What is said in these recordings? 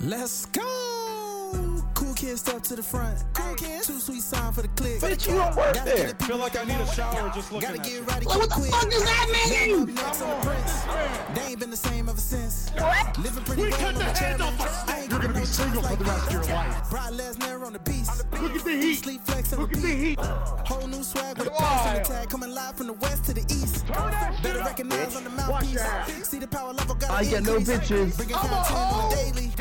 Let's go. Cool kids step to the front. Cool kids. Too sweet sign for the click. Bitch, you don't work Gotta there. get Feel like I need a shower just looking Gotta at get ready. Like, what the quick. fuck does that mean? Next on the prince. They ain't been the same ever since. What? Living pretty We cut on the the head channel. off a I ain't You're gonna be single for the rest of your life. Brock Lesnar on the beast. Look at the heat. Sleep flex Look at the heat. Whole new swag with a pass on the tag. Coming live from the west to the east. Better recognize on the mouthpiece. See the power level got I get no bitches. Bringing content on the daily.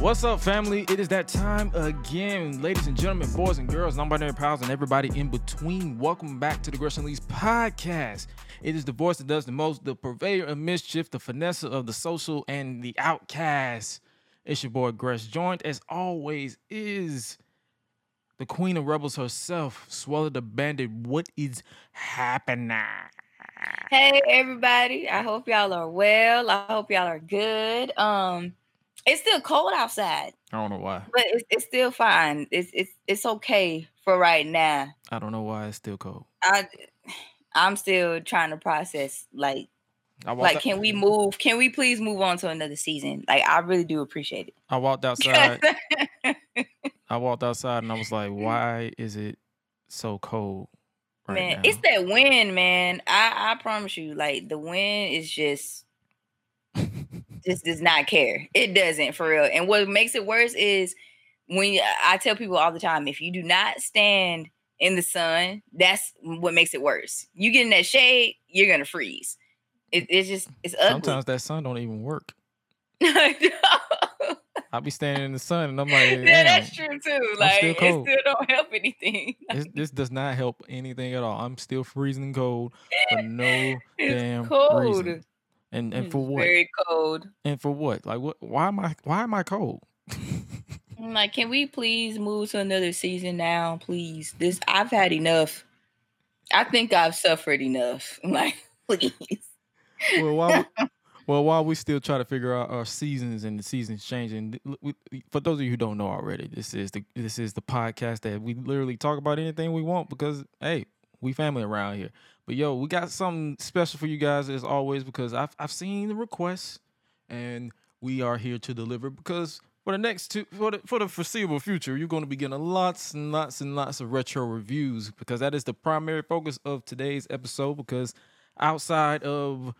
What's up, family? It is that time again, ladies and gentlemen, boys and girls, non-binary pals, and everybody in between. Welcome back to the Gresh Unleashed podcast. It is the voice that does the most, the purveyor of mischief, the finesse of the social, and the outcast. It's your boy Gresh. Joined as always is the queen of rebels herself, Suela the Bandit. What is happening? Hey everybody. I hope y'all are well. I hope y'all are good. Um it's still cold outside, I don't know why. but it's, it's still fine. It's it's it's okay for right now. I don't know why it's still cold. I I'm still trying to process like like out- can we move? Can we please move on to another season? Like I really do appreciate it. I walked outside. I walked outside and I was like, why is it so cold right man, now? it's that wind, man. I I promise you like the wind is just just does not care. It doesn't for real. And what makes it worse is when I tell people all the time, if you do not stand in the sun, that's what makes it worse. You get in that shade, you're gonna freeze. It, it's just it's ugly. Sometimes that sun don't even work. yeah, I be standing in the sun and I'm like, Damn, that's true too. I'm Like still it still don't help anything. This, this does not help anything at all. I'm still freezing cold for no damn cold. reason. And and It's for what? Very cold. And for what? Like what? Why am I? Why am I cold? I'm like, can we please move to another season now, please? This I've had enough. I think I've suffered enough. Like, please. well, we, well, while we still try to figure out our seasons and the seasons changing, we- for those of you who don't know already, this is the this is the podcast that we literally talk about anything we want because hey, we family around here. But yo, we got something special for you guys as always because I've I've seen the requests and we are here to deliver because for the next two for the for the foreseeable future, you're going to be getting lots and lots and lots of retro reviews because that is the primary focus of today's episode because outside of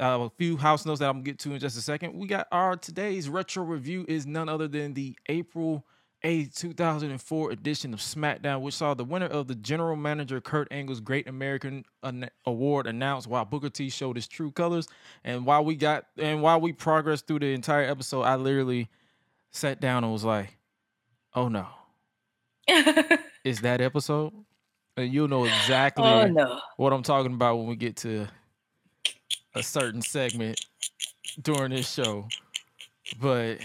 uh, a few house notes that I'm gonna get to in just a second. We got our today's retro review is none other than the April 8th, 2004 edition of SmackDown, which saw the winner of the General Manager Kurt Angle's Great American An- Award announced while Booker T showed his true colors. And while we got and while we progressed through the entire episode, I literally sat down and was like, "Oh no, is that episode?" And you'll know exactly oh no. what I'm talking about when we get to a certain segment during this show. But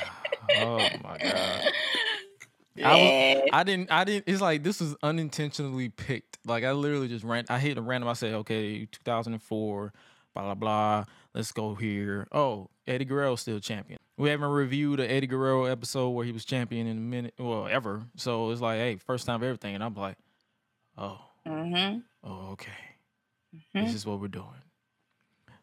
oh my god. I, Yeah. was, I didn't I didn't it's like this was unintentionally picked. Like I literally just ran I hit a random I said, okay, 2004, blah blah blah. Let's go here. Oh, Eddie Guerrero still champion. We haven't reviewed an Eddie Guerrero episode where he was champion in a minute, well, ever. So it's like, hey, first time everything. And I'm like, oh, mm-hmm. Oh, okay. Mhm. This is what we're doing.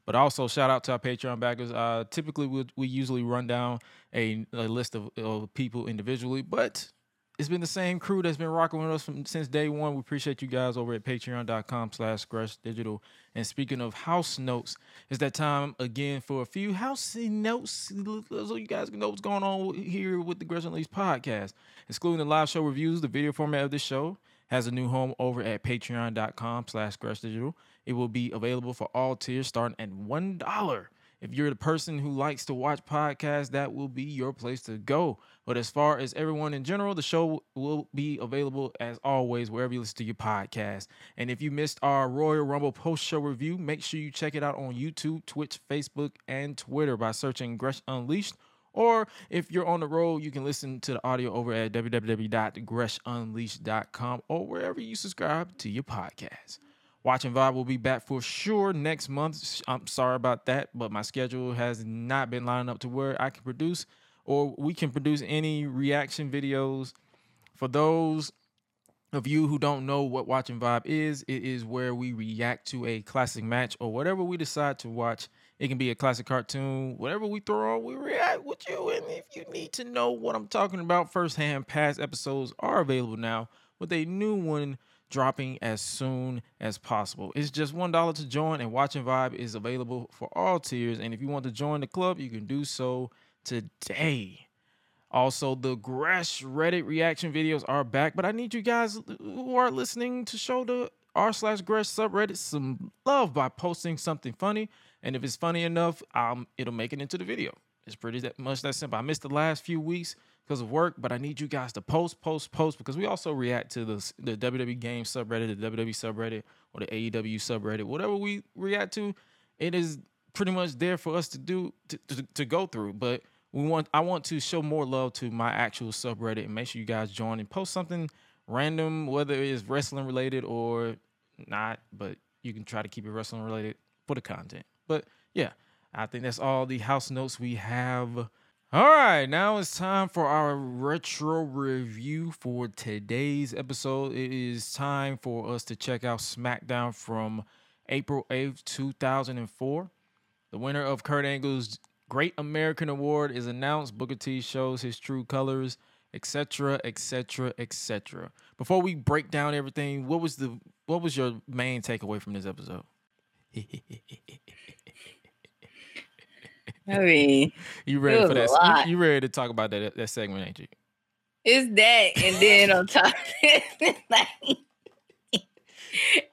But also shout out to our Patreon backers. Uh, typically we we usually run down a, a list of, of people individually, but it's been the same crew that's been rocking with us from since day one. We appreciate you guys over at patreon.com slash Gresh Digital. And speaking of house notes, it's that time again for a few house notes so you guys can know what's going on here with the Gresh Unleashed podcast. Excluding the live show reviews, the video format of this show has a new home over at patreon.com slash Digital. It will be available for all tiers starting at $1. If you're the person who likes to watch podcasts, that will be your place to go. But as far as everyone in general, the show will be available as always wherever you listen to your podcast. And if you missed our Royal Rumble post show review, make sure you check it out on YouTube, Twitch, Facebook, and Twitter by searching Gresh Unleashed. Or if you're on the road, you can listen to the audio over at www.greshunleashed.com or wherever you subscribe to your podcast. Watch and Vibe will be back for sure next month. I'm sorry about that, but my schedule has not been lining up to where I can produce or we can produce any reaction videos. For those of you who don't know what watching vibe is, it is where we react to a classic match or whatever we decide to watch. It can be a classic cartoon, whatever we throw on, we react with you. And if you need to know what I'm talking about firsthand, past episodes are available now with a new one dropping as soon as possible. It's just $1 to join, and Watching Vibe is available for all tiers. And if you want to join the club, you can do so today. Also, the Gresh Reddit reaction videos are back, but I need you guys who are listening to show the r slash Gresh subreddit some love by posting something funny. And if it's funny enough, um, it'll make it into the video. It's pretty that much that simple. I missed the last few weeks because of work, but I need you guys to post, post, post because we also react to the the WWE game subreddit, the WWE subreddit, or the AEW subreddit, whatever we react to. It is pretty much there for us to do to, to, to go through, but we want I want to show more love to my actual subreddit and make sure you guys join and post something random, whether it is wrestling related or not, but you can try to keep it wrestling related for the content. But yeah, I think that's all the house notes we have. All right, now it's time for our retro review for today's episode. It is time for us to check out SmackDown from April 8th, 2004. The winner of Kurt Angle's Great American Award is announced. Booker T shows his true colors, etc., etc., etc. Before we break down everything, what was the what was your main takeaway from this episode? I mean, you ready for that? You, you ready to talk about that that segment, ain't you? it's that, and then on top, like,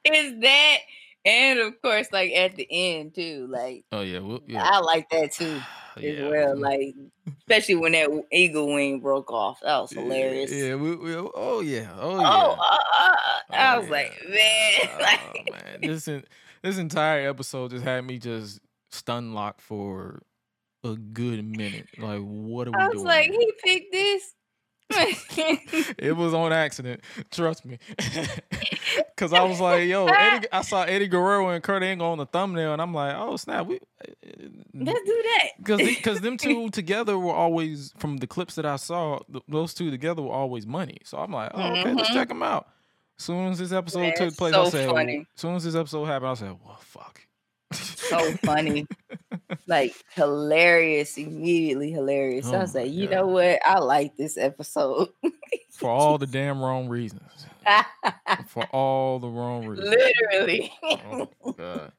it's that, and of course, like at the end too. Like Oh yeah, well, yeah, I like that too as yeah. well. Like especially when that eagle wing broke off, that was hilarious. Yeah, we, we, oh yeah, oh Oh, yeah. uh, uh, I Oh, was yeah. like, man, Oh, like, man, this this entire episode just had me just stun locked for a good minute. Like, what are we I was doing? like, he picked this. it was on accident. Trust me. Cause I was like, yo, Eddie, I saw Eddie Guerrero and Kurt Angle on the thumbnail, and I'm like, oh snap, we. Let's do that. Because because them two together were always from the clips that I saw, those two together were always money. So I'm like, oh, okay, let's Mhm. check them out. As soon as this episode took place, so I said, funny. soon as this episode happened, I said, well, fuck. So funny. like hilarious, immediately hilarious. Oh I was like, you God. know what? I like this episode. For all the damn wrong reasons. For all the wrong reasons. Literally. Oh, God.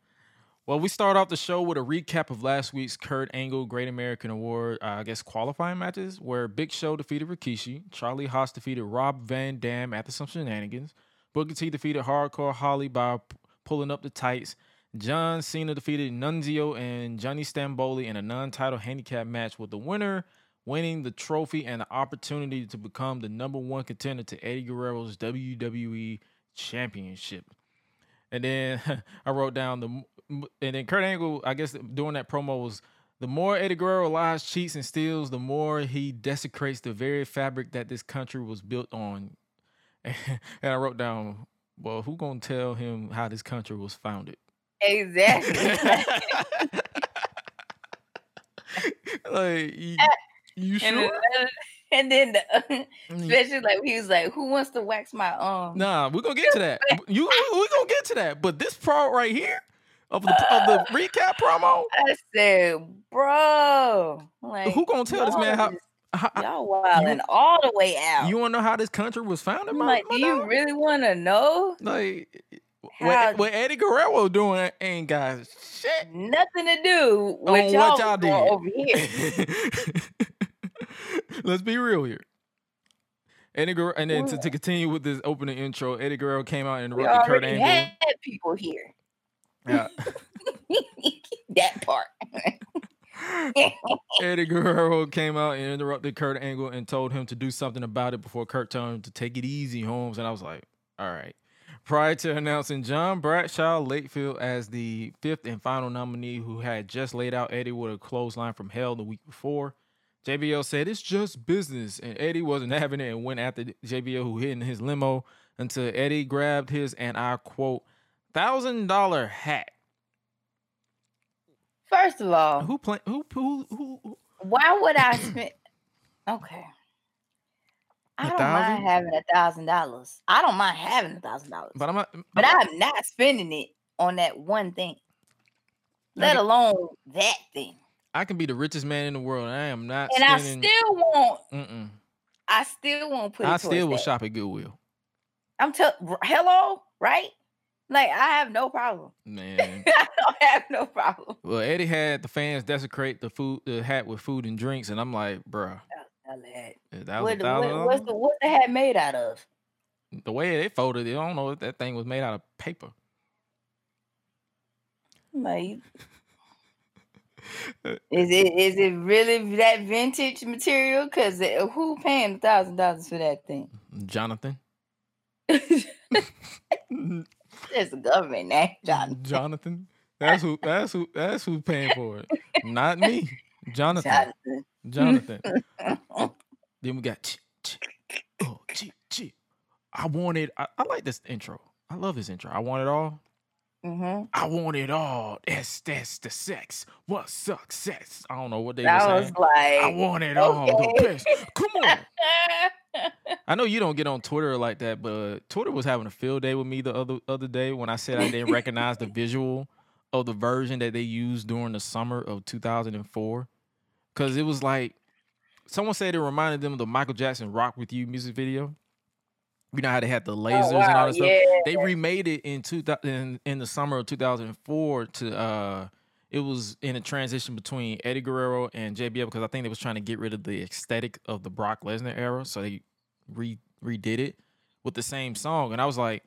Well, we start off the show with a recap of last week's Kurt Angle Great American Award, uh, I guess, qualifying matches, where Big Show defeated Rikishi, Charlie Haas defeated Rob Van Dam after some shenanigans, Booker T defeated Hardcore Holly by p- pulling up the tights, John Cena defeated Nunzio and Johnny Stamboli in a non-title handicap match, with the winner winning the trophy and the opportunity to become the number one contender to Eddie Guerrero's WWE Championship. And then I wrote down the, and then Kurt Angle, I guess doing that promo was the more Eddie Guerrero lies, cheats, and steals, the more he desecrates the very fabric that this country was built on. And I wrote down, well, who gonna tell him how this country was founded? Exactly. like, you, you and, sure? then, and then the, Mm. especially like he was like, Who wants to wax my arm? Nah, we're gonna get to that. You we gonna get to that. But this part right here of the of the recap promo, I said, bro. Like who gonna tell this man how, how y'all wilding all the way out. you wanna know how this country was founded? My- like, do you really want to know? like what, eh, what Eddie Guerrero doing ain't got shit Nothing to do with y'all, what y'all did over here. Let's be real here. Eddie Guerrero, and then to, to continue with this opening intro, Eddie Guerrero came out and interrupted Kurt Angle. had people here. Yeah. that part. Eddie Guerrero came out and interrupted Kurt Angle and told him to do something about it before Kurt told him to take it easy, Holmes. And I was like, all right. Prior to announcing John Bradshaw Layfield as the fifth and final nominee who had just laid out Eddie with a clothesline from hell the week before, JBL said it's just business. And Eddie wasn't having it and went after JBL, who hid in his limo until Eddie grabbed his, and I quote, thousand dollar hat. First of all, Who play who who who, who why would I spend? Okay. I don't mind having a thousand dollars. I don't mind having a thousand dollars, But I'm not. but I'm not spending it on that one thing, let Okay. alone that thing. I can be the richest man in the world. and I am not And I still won't. mm-mm. I still won't put. It I still will that. shop at Goodwill. I'm tell. Hello, right? Like I have no problem. Man. I don't have no problem. well, Eddie had the fans desecrate the food, the hat with food and drinks, and I'm like, bruh, had- that was What, a thousand what, what's the what's the hat made out of? The way they folded it, I don't know if that thing was made out of paper. Like, is it is it really that vintage material? Because uh, who paying a thousand dollars for that thing? Jonathan. It's the government name, John. Jonathan. That's who. That's who. That's who's paying for it. Not me. Jonathan. Jonathan. Jonathan. then we got. Ch, ch, oh, ch, ch. I wanted. I, I like this intro. I love this intro. I want it all. hmm I want it all. That's that's the sex. What success? I don't know what they That were was like. I want it all. The best. Come on. I know you don't get on Twitter like that, but Twitter was having a field day with me the other other day when I said I didn't recognize the visual of the version that they used during the summer of 2004. Cause it was like someone said it reminded them of the Michael Jackson "Rock with You" music video. You know how they had the lasers oh, and all that stuff. yeah. They remade it in two thousand in, in the summer of 2004 to uh it was in a transition between Eddie Guerrero and JBL because I think they was trying to get rid of the aesthetic of the Brock Lesnar era, so they re redid it with the same song, and I was like,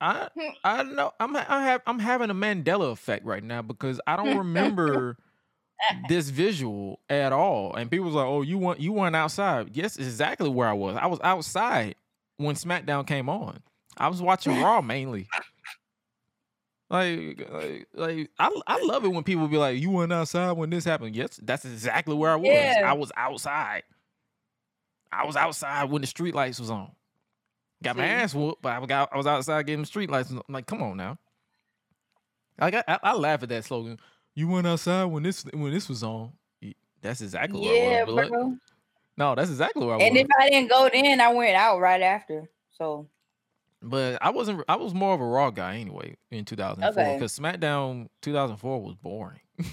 I I don't know I'm I have I'm having a Mandela effect right now because I don't remember this visual at all, and people was like, oh you want you weren't outside? Yes, exactly where I was. I was outside when SmackDown came on. I was watching Raw mainly. Like, like, like I, I love it when people be like, "You went outside when this happened." Yes, that's exactly where I was. Yeah. I was outside. I was outside when the street lights was on. Got my See? ass whooped, but I was, I was outside getting the street lights. I'm like, come on now. Like, I, I, I laugh at that slogan. You went outside when this when this was on. That's exactly where I was. Bro. no, that's exactly where I And was. And if I didn't go then, I went out right after. So But I wasn't. I was more of a Raw guy anyway in 2004 Okay. because SmackDown 2004 was boring.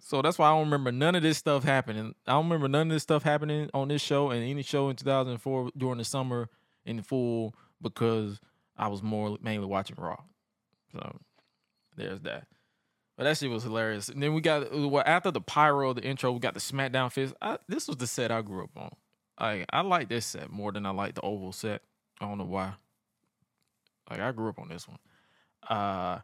so that's why I don't remember none of this stuff happening. I don't remember none of this stuff happening on this show and any show in 2004 during the summer in full because I was more mainly watching Raw. So there's that. But that shit was hilarious. And then we got well after the pyro, the intro, we got the SmackDown fist. I, this was the set I grew up on. I I like this set more than I like the oval set. I don't know why. Like I grew up on this one. Uh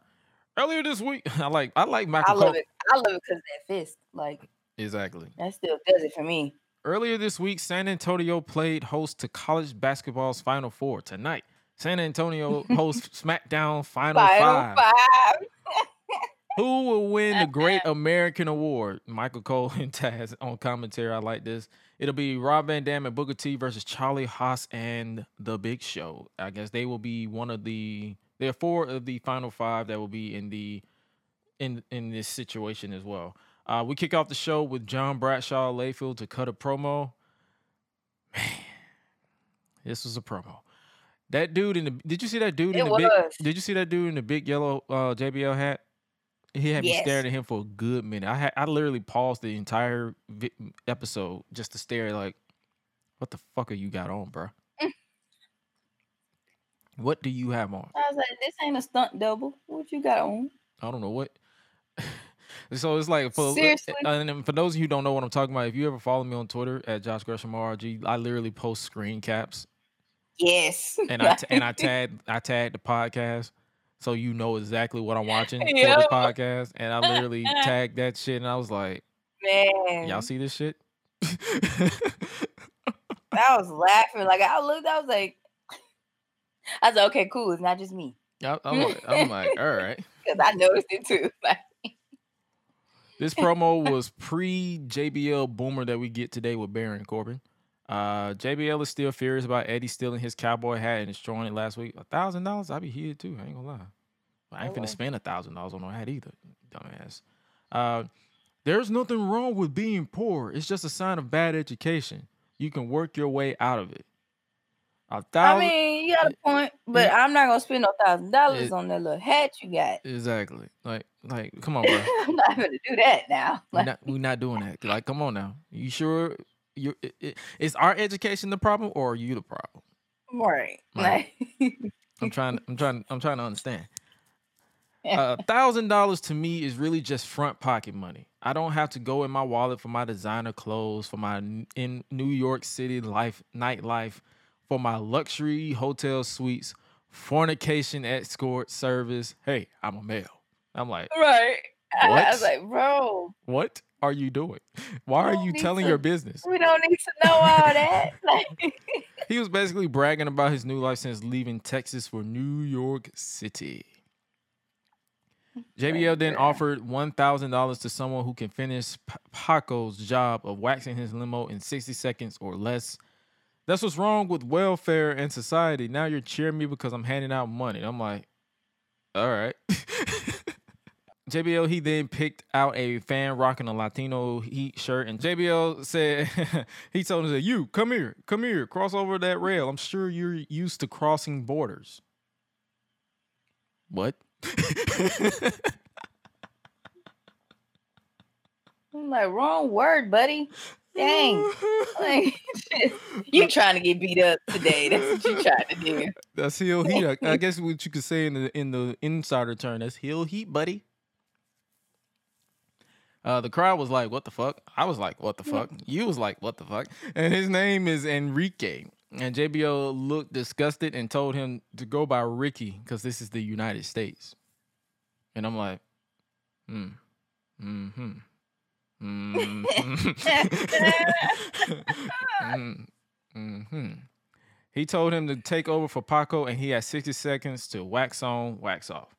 earlier this week, I like I like Michael. I love Cole. it. I love it because that fist, like Exactly. that still does it for me. Earlier this week, San Antonio played host to college basketball's Final Four. Tonight, San Antonio hosts SmackDown Final, Final Five. five. Who will win the Great American Award? Michael Cole and Taz on commentary. I like this. It'll be Rob Van Dam and Booker T versus Charlie Haas and The Big Show. I guess they will be one of the. There are four of the final five that will be in the in in this situation as well. Uh, we kick off the show with John Bradshaw Layfield to cut a promo. Man, this was a promo. That dude in the did you see that dude in It the big did you see that dude in the big yellow uh, JBL hat? He had me staring at him for a good minute. I had I literally paused the entire vi- episode just to stare like, what the fuck are you got on, bro? what do you have on? I was like, this ain't a stunt double. What you got on? I don't know what. so it's like for uh, Seriously? Uh, and for those of you who don't know what I'm talking about, if you ever follow me on Twitter at Josh Gresham RG, I literally post screen caps Yes. and I t- and I tag I tag the podcast so you know exactly what I'm watching for the podcast. And I literally tagged that shit and I was like, man. y'all see this shit? I was laughing. Like I looked, I was like, I was like, okay, cool. It's not just me. I- I'm like, I'm like, all right. Because I noticed it too. This promo was pre JBL boomer that we get today with Baron Corbin. Uh, JBL is still furious about Eddie stealing his cowboy hat and destroying it last week. A thousand dollars, I'd be here too. I ain't gonna lie. I ain't Oh, finna spend a thousand dollars on no hat either, dumbass. Uh, there's nothing wrong with being poor. It's just a sign of bad education. You can work your way out of it. A I thousand I mean, you got a point, but Yeah. I'm not gonna spend no thousand dollars on that little hat you got. exactly. Like like come on, bro. I'm not gonna do that now. We're not, we're not doing that. Like, come on now. You sure you it, is our education the problem or are you the problem? right. Like, I'm trying I'm trying I'm trying to understand. A thousand dollars to me is really just front pocket money. I don't have to go in my wallet for my designer clothes, for my in New York City life nightlife, for my luxury hotel suites, fornication escort service. Hey, I'm a male. I'm like, right. I, I was like, bro, what are you doing? Why are you telling to- your business? we don't need to know all that. Like, He was basically bragging about his new life since leaving Texas for New York City. JBL then offered one thousand dollars to someone who can finish P- Paco's job of waxing his limo in sixty seconds or less. That's what's wrong with welfare and society. Now you're cheering me because I'm handing out money. I'm like, all right. JBL he then picked out a fan rocking a Latino heat shirt, and JBL said he told him, "You come here, come here, cross over that rail. I'm sure you're used to crossing borders." What? I'm like, wrong word, buddy. Dang. Like, you trying to get beat up today. That's what you trying to do. That's heel heat. I, I guess what you could say in the in the insider turn, That's heel heat, buddy. Uh, the crowd was like, "What the fuck?" I was like, "What the fuck?" You was like, "What the fuck?" And his name is Enrique. And JBL looked disgusted and told him to go by Ricky because this is the United States. And I'm like, hmm, mm-hmm. Mm-hmm. mm, hmm He told him to take over for Paco, and he had 60 seconds to wax on, wax off.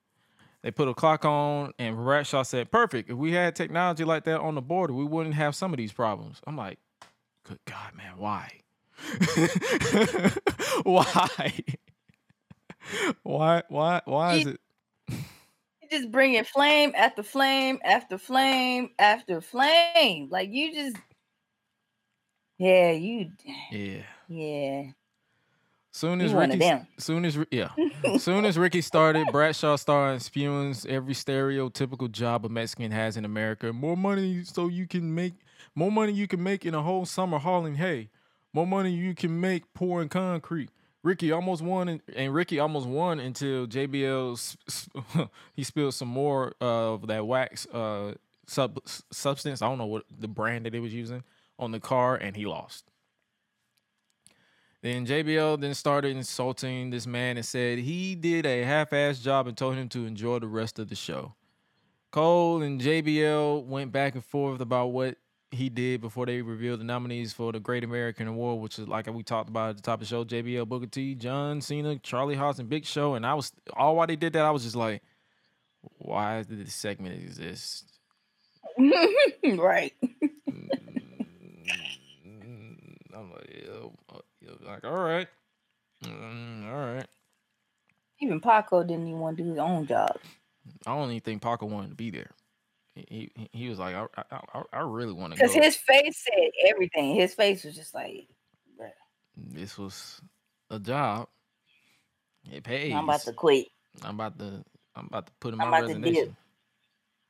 They put a clock on, and Bradshaw said, Perfect. If we had technology like that on the border, we wouldn't have some of these problems. I'm like, Good God, man, why? why? why? Why? Why is it? You just bringing flame after flame after flame after flame. Like you just, yeah, you, Yeah. yeah. Soon as Ricky, soon as yeah, soon as Ricky started, Bradshaw started spewing every stereotypical job a Mexican has in America. More money so you can make more money you can make in a whole summer hauling hay. More money you can make pouring concrete. Ricky almost won, and, and Ricky almost won until JBL he spilled some more of that wax uh, sub substance. I don't know what the brand that it was using on the car, and he lost. Then JBL then started insulting this man and said he did a half-ass job and told him to enjoy the rest of the show. Cole and JBL went back and forth about what he did before they revealed the nominees for the Great American Award, which is like we talked about at the top of the show: JBL, Booker T, John Cena, Charlie Haas, and Big Show. And I was all while they did that, I was just like, "Why did this segment exist?" right. I'm like, yo, uh, yo, like, all right, Mm, all right. Even Paco didn't even want to do his own job. I don't even think Paco wanted to be there. He he, he was like, I I, I, really want to Because his face said everything. His face was just like, bruh, this was a job. It pays. I'm about to quit. I'm about to. I'm about to put in I'm my dip. resignation.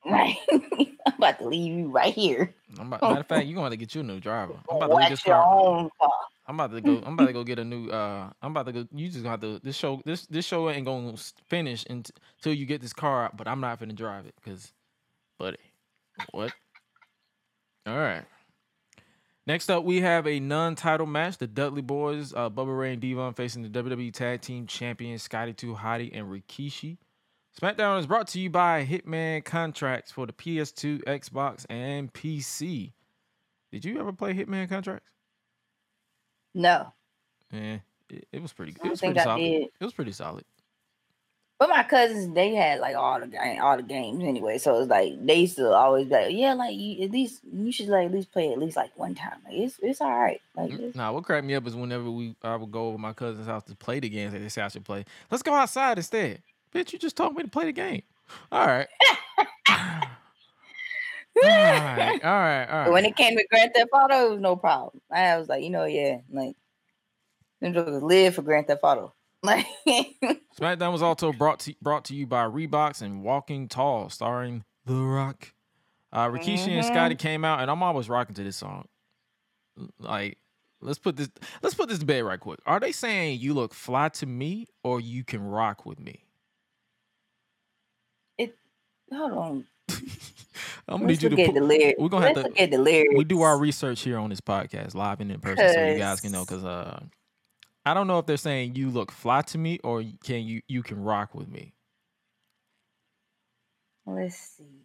Right. I'm about to leave you right here. I'm about, matter of fact, you're gonna have to get you a new driver. I'm about to leave this car. own car. I'm about to go. I'm about to go get a new. Uh, I'm about to go. You just have to. This show. This this show ain't gonna finish until you get this car. But I'm not gonna drive it because, buddy, what? All right. Next up, we have a non-title match: the Dudley Boys, uh, Bubba Ray and Devon facing the WWE Tag Team Champions Scotty Too Hottie and Rikishi. SmackDown is brought to you by Hitman Contracts for the PS2, Xbox, and PC. Did you ever play Hitman Contracts? No. Yeah, it, it was pretty. It was think pretty I solid. did. It was pretty solid. But my cousins, they had like all the game, all the games anyway. So it's like they used to always be like, yeah, like you, at least you should like at least play at least like one time. Like it's it's all right. Like it's, Nah, what cracked me up is whenever we I would go over my cousin's house to play the games that they say I should play. Let's go outside instead. Bitch, you just told me to play the game. All right. right, all right, all But when it came to Grand Theft Auto, it was no problem. I was like, you know, yeah, like them jokers live for Grand Theft Auto. Like, SmackDown was also brought to brought to you by Reeboks and Walking Tall, starring The Rock. Uh, Rikishi and Mhm. Scotty came out, and I'm always rocking to this song. Like, let's put this let's put this to bed right quick. Are they saying you look fly to me, or you can rock with me? It hold on. I'm gonna Let's need you to put, the lyrics. we're gonna have Let's to- get the lyrics. we do our research here on this podcast live and in person so you guys can know because uh i don't know if they're saying you look fly to me or can you you can rock with me Let's see.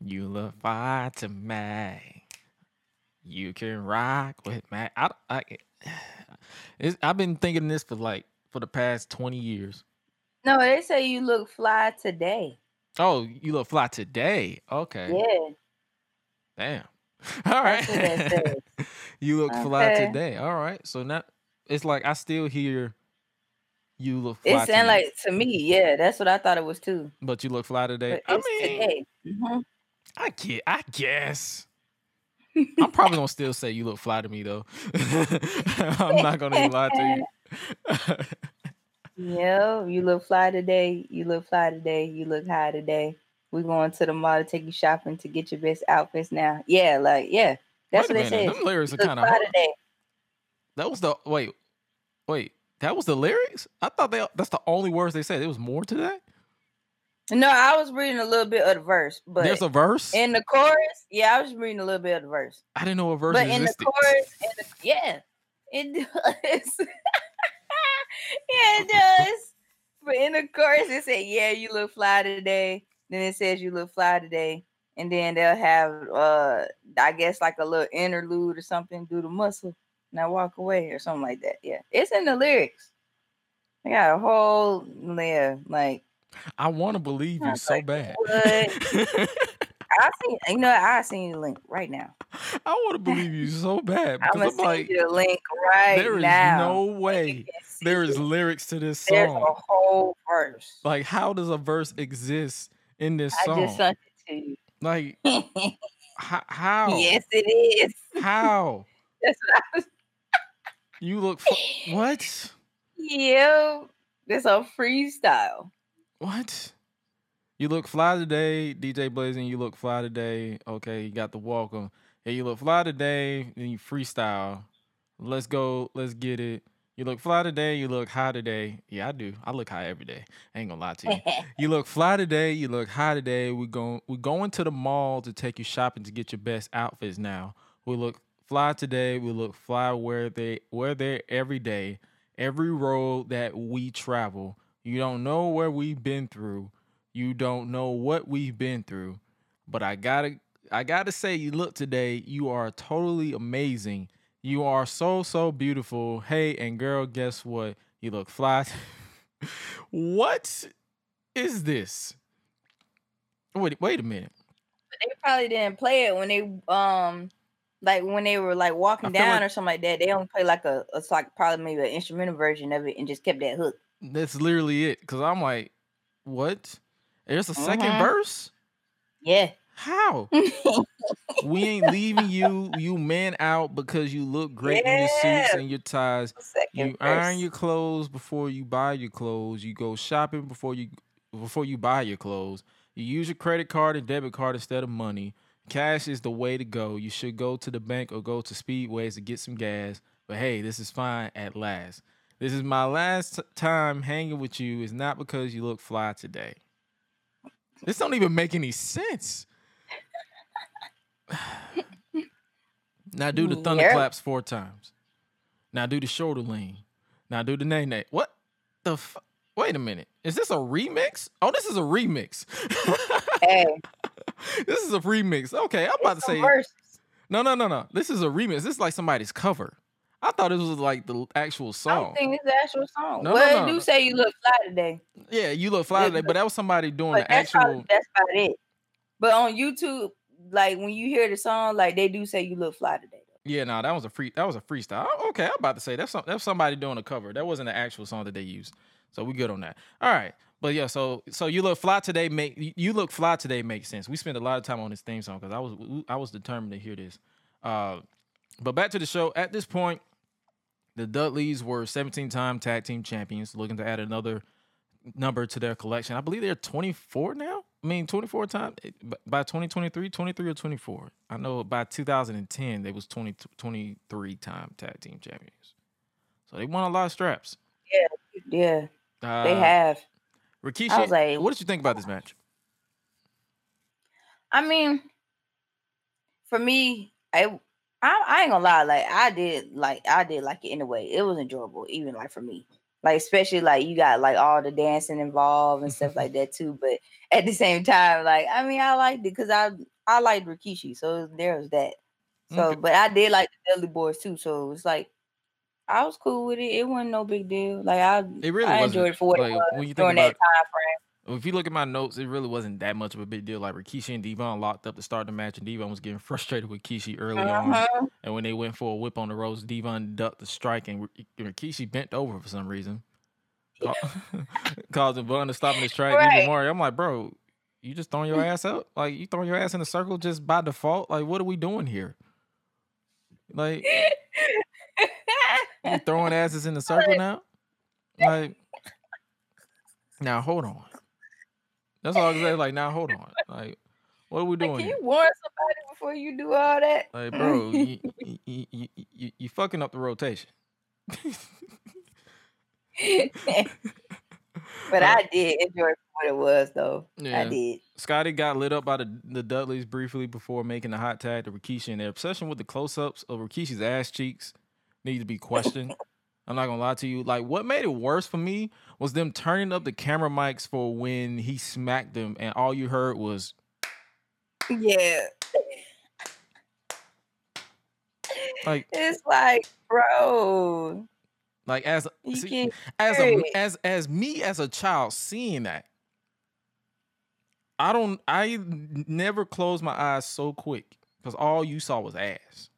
you look fly to me you can rock with me i, I it's, i've been thinking this for like for the past 20 years No, they say you look fly today. Oh you look fly today okay Yeah, damn all right that's what that says. you look fly today all right so now it's like i still hear you look fly It sound like to me, yeah, that's what I thought it was too. But you look fly today. But I mean, today. Mhm. I get, I guess. I'm probably gonna still say you look fly to me though. I'm not gonna lie to you. Yeah, you look fly today. You look fly today. You look high today. We're going to the mall to take you shopping to get your best outfits now. Yeah, like yeah, that's Wait what minute, says. Them lyrics are kind of. That was the wait, wait. That was the lyrics. I thought they. That's the only words they said. It was more to that. No, I was reading a little bit of the verse, but There's a verse. in the chorus, yeah, I was reading a little bit of the verse. I didn't know a verse But in the existed. chorus, in the, yeah, it does. yeah, it does. But in the chorus, it said, "Yeah, you look fly today." Then it says, "You look fly today," and then they'll have, uh, I guess, like a little interlude or something. Do the muscle, now walk away or something like that. Yeah, it's in the lyrics. They got a whole, yeah, like I want to believe you I so like, bad. I seen, you know, I seen the link right now. I want to believe you so bad I'm gonna I'm send like, you the link right now. there is now. no way there is lyrics to this song. There's a whole verse. Like, how does a verse exist in this I song? just sent it Like, to you. h- how? yes, it is. How? That's what I was. You look fu- what? Yeah, that's a freestyle. What? You look fly today, DJ Blazing. You look fly today. Okay, you got the welcome. Yeah, you look fly today. Then you freestyle. Let's go. Let's get it. You look fly today. You look high today. Yeah, I do. I look high every day. I ain't gonna lie to you. You look fly today. You look high today. We going we going to the mall to take you shopping to get your best outfits. Now we look fly today. We look fly where they where they every day. Every road that we travel. You don't know where we've been through. You don't know what we've been through. But I gotta I gotta say, you look today. You are totally amazing. You are so so beautiful. Hey, and girl, guess what? You look fly. what is this? Wait, wait a minute. they probably didn't play it when they um like when they were like walking down like- or something like that. They only play like a it's like probably maybe an instrumental version of it and just kept that hook. That's literally it. Cause I'm like, what? There's a 2nd Mhm. verse? Yeah. How? we ain't leaving you, you man out because you look great in your suits and your ties. Second You iron your clothes before you buy your clothes. You go shopping before you before you buy your clothes. You use your credit card and debit card instead of money. Cash is the way to go. You should go to the bank or go to Speedways to get some gas. But hey, this is fine at last. This is my last t- time hanging with you. Is not because you look fly today. This don't even make any sense. now do the Yep. thunderclaps four times. Now do the shoulder lean. Now do the nay nay. What the? F- Wait a minute. Is this a remix? Oh, this is a remix. Hey, this is a remix. Okay, I'm about to it's say no, no, no, no. This is a remix. This is like somebody's cover. I thought this was like the actual I song. don't think it's the actual song. No, no, well, no. it do say you look fly today, yeah, you look fly today, but that was somebody doing but the that's actual. probably that's about it. But on YouTube, like when you hear the song, like they do say you look fly today. Though. Yeah, no, that was a free. That was a freestyle. Oh, Okay, I'm about to say that's some, that's somebody doing a cover. That wasn't the actual song that they used. So we good on that. All right, but yeah, so so you look fly today make you- you look fly today makes sense. We spent a lot of time on this theme song because I was I was determined to hear this. Uh, but back to the show. At this point, the Dudleys were 17 time tag team champions, looking to add another number to their collection. I believe they're 24 now. I mean, 24 time by 2023, 23 or 24. I know by 2010 they was 20, 23 time tag team champions. So they won a lot of straps. Yeah, Uh, they have. Rikishi, like- what did you think about this match? I mean, for me, I, I I ain't gonna lie, like I did like I did like it anyway. It was enjoyable, even like for me. Like especially like you got like all the dancing involved and stuff mm-hmm. like that too. But at the same time, like I mean I liked it because I I liked Rikishi, so there's that. So Okay. but I did like the Dudley Boys too. So it's like I was cool with it. It wasn't no big deal. Like I It really I enjoyed it for what like, it was during about that time frame. If you look at my notes, it really wasn't that much of a big deal. Like Rikishi and Devon locked up to start the match, and Devon was getting frustrated with Kishi early on. Uh-huh. And when they went for a whip on the ropes, Devon ducked the strike, and Rik- Rikishi bent over for some reason, Ca- causing Bun to stop in the strike. Right. Even more, I'm like, bro, you just throwing your ass up? Like you throwing your ass in a circle just by default? Like what are we doing here? Like you throwing asses in the circle now? Like now hold on. That's all I can say. Like now hold on. Like what are we Like, doing can you warn somebody before you do all that? Like, bro, you, you, you, you, you, fucking up the rotation. but I did enjoy what it was, though. Yeah. I did. Scotty got lit up by the, the Dudleys briefly before making the hot tag to Rikishi, and their obsession with the close ups of Rikishi's ass cheeks needs to be questioned. I'm not gonna lie to you. Like, what made it worse for me was them turning up the camera mics for when he smacked them, and all you heard was Yeah. like, It's like, bro, like as see, as a as as me as a child seeing that i don't I never closed my eyes so quick because all you saw was ass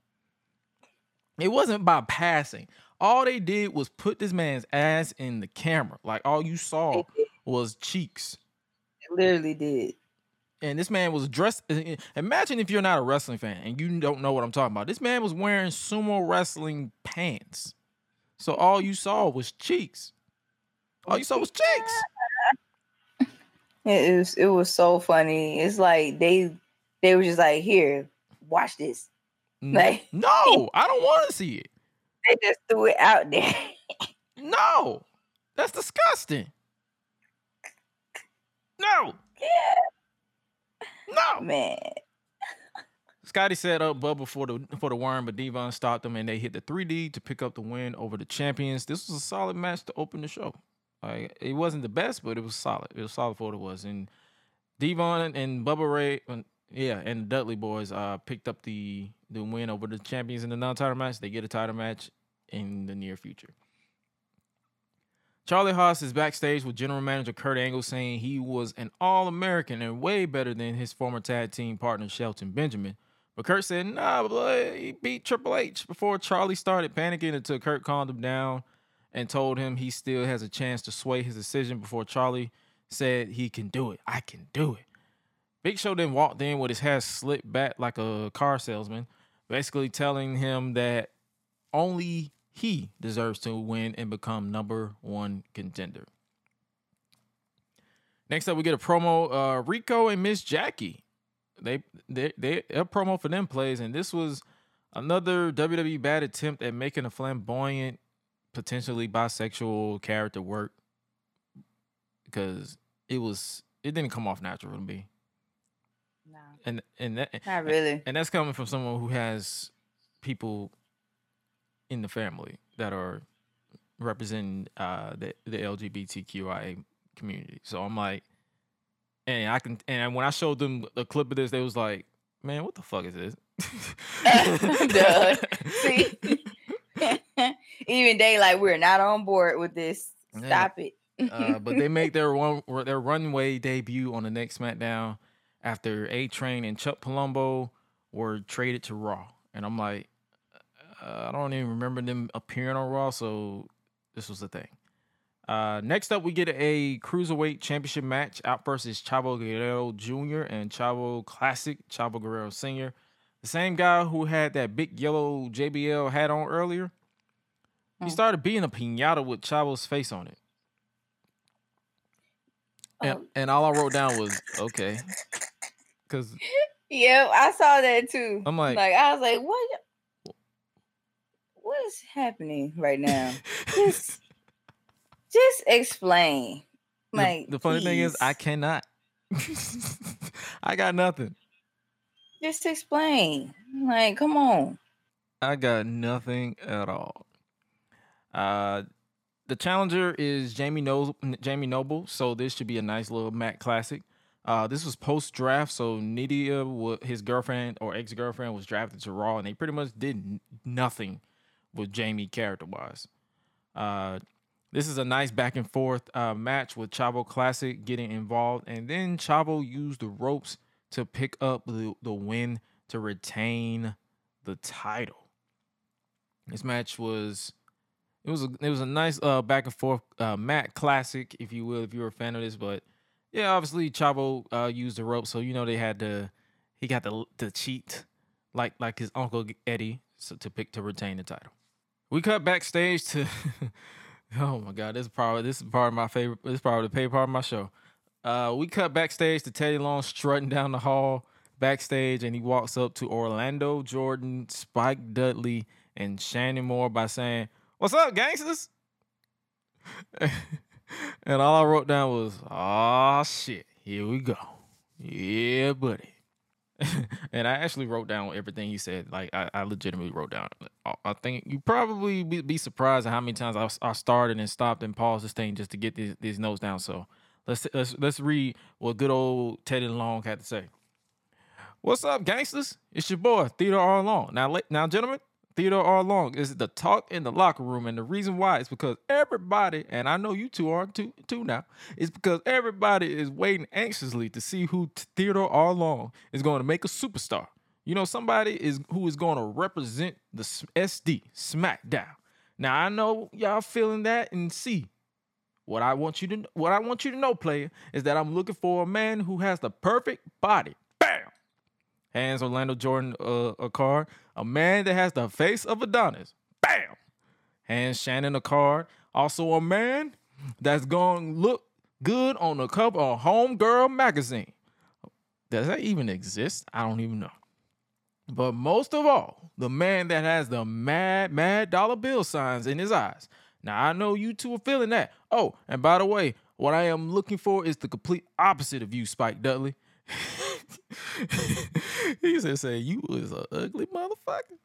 it wasn't by passing all they did was put this man's ass in the camera like all you saw was cheeks It literally did. and this man was dressed imagine if you're not a wrestling fan and you don't know what i'm talking about this man was wearing sumo wrestling pants so all you saw was cheeks all you saw was cheeks It was. It was so funny. It's like they they were just like, here, watch this. Like No, I don't want to see it. They just threw it out there. No, that's disgusting. No, yeah, no. man. Scotty set up Bubba for the for the worm, but Devon stopped them, and they hit the 3D to pick up the win over the champions. This was a solid match to open the show. Like it wasn't the best, but it was solid. It was solid for what it was. And Devon and Bubba Ray, and- yeah, and the Dudley boys uh picked up the the win over the champions in the non-title match. They get a title match in the near future. Charlie Haas is backstage with general manager Kurt Angle saying he was an All American and way better than his former tag team partner Shelton Benjamin. But Kurt said, nah, boy, he beat Triple H before Charlie started panicking until Kurt calmed him down and told him he still has a chance to sway his decision before Charlie said he can do it. I can do it. Big Show then walked in with his hair slicked back like a car salesman, basically telling him that only he deserves to win and become number one contender. Next up, we get a promo. Uh, Rico and Miss Jackie. They they they a promo for them plays, and this was another WWE bad attempt at making a flamboyant, potentially bisexual character work because it was it didn't come off natural to me, and and that, not really. and that's coming from someone who has people in the family that are representing uh, the the LGBTQIA community. So I'm like, and I can, and when I showed them a clip of this, they was like, "Man, what the fuck is this?" Duh. See, even they like we're not on board with this. Yeah. Stop it. uh, but they make their one their runway debut on the next SmackDown after A Train and Chuck Palumbo were traded to Raw, and I'm like, uh, I don't even remember them appearing on Raw, so this was the thing. Uh, next up, we get a cruiserweight championship match. Out is Chavo Guerrero Jr. and Chavo Classic, Chavo Guerrero Sr. The same guy who had that big yellow JBL hat on earlier. He Hmm. started being a pinata with Chavo's face on it. And, Oh. and all I wrote down was, okay. Because Yeah, I saw that too. I'm like- like I was like, what? What is happening right now? just, just explain. Like the funny thing is, I cannot. I got nothing. just explain. Like, come on. I got nothing at all. Uh, the challenger is Jamie Noble. Jamie Noble. So this should be a nice little Matt classic. Uh, this was post draft, so Nydia, wa- his girlfriend or ex girlfriend, was drafted to Raw, and they pretty much did nothing with Jamie character wise. Uh, this is a nice back and forth uh, match with Chavo Classic getting involved, and then Chavo used the ropes to pick up the, the win to retain the title. This match was it was a it was a nice uh back and forth uh mat classic, if you will, if you're a fan of this. But yeah, obviously Chavo uh used the rope, so you know they had to he got to to cheat like like his uncle Eddie so to pick to retain the title. We cut backstage to oh my god, this is probably this is part of my favorite this is probably the favorite part of my show. Uh we cut backstage to Teddy Long strutting down the hall backstage and he walks up to Orlando Jordan, Spike Dudley, and Shannon Moore by saying, What's up, gangsters? and all I wrote down was, "Ah, shit, here we go. Yeah, buddy. and I actually wrote down everything he said. Like I, I legitimately wrote down. I- think you probably be, be surprised at how many times I, I started and stopped and paused this thing just to get these, these notes down. So let's let's let's read what good old Teddy Long had to say. What's up, gangsters? It's your boy Theodore R. Long. Now, now, gentlemen, Theodore R. Long is the talk in the locker room, and the reason why is because everybody, and I know you two are too, too now, is because everybody is waiting anxiously to see who Theodore R. Long is going to make a superstar. You know, somebody is who is going to represent the SD SmackDown. Now, I know y'all feeling that and see. What I want you to what I want you to know, player, is that I'm looking for a man who has the perfect body. Hands Orlando Jordan uh, a card. A man that has the face of Adonis. Bam. Hands Shannon a card. Also a man that's to look good on the cover of Homegirl magazine. Does that even exist? I don't even know. But most of all, the man that has the mad, mad dollar bill signs in his eyes. Now I know you two are feeling that. Oh, and by the way, what I am looking for is the complete opposite of you, Spike Dudley. he said, "Say you is a ugly motherfucker.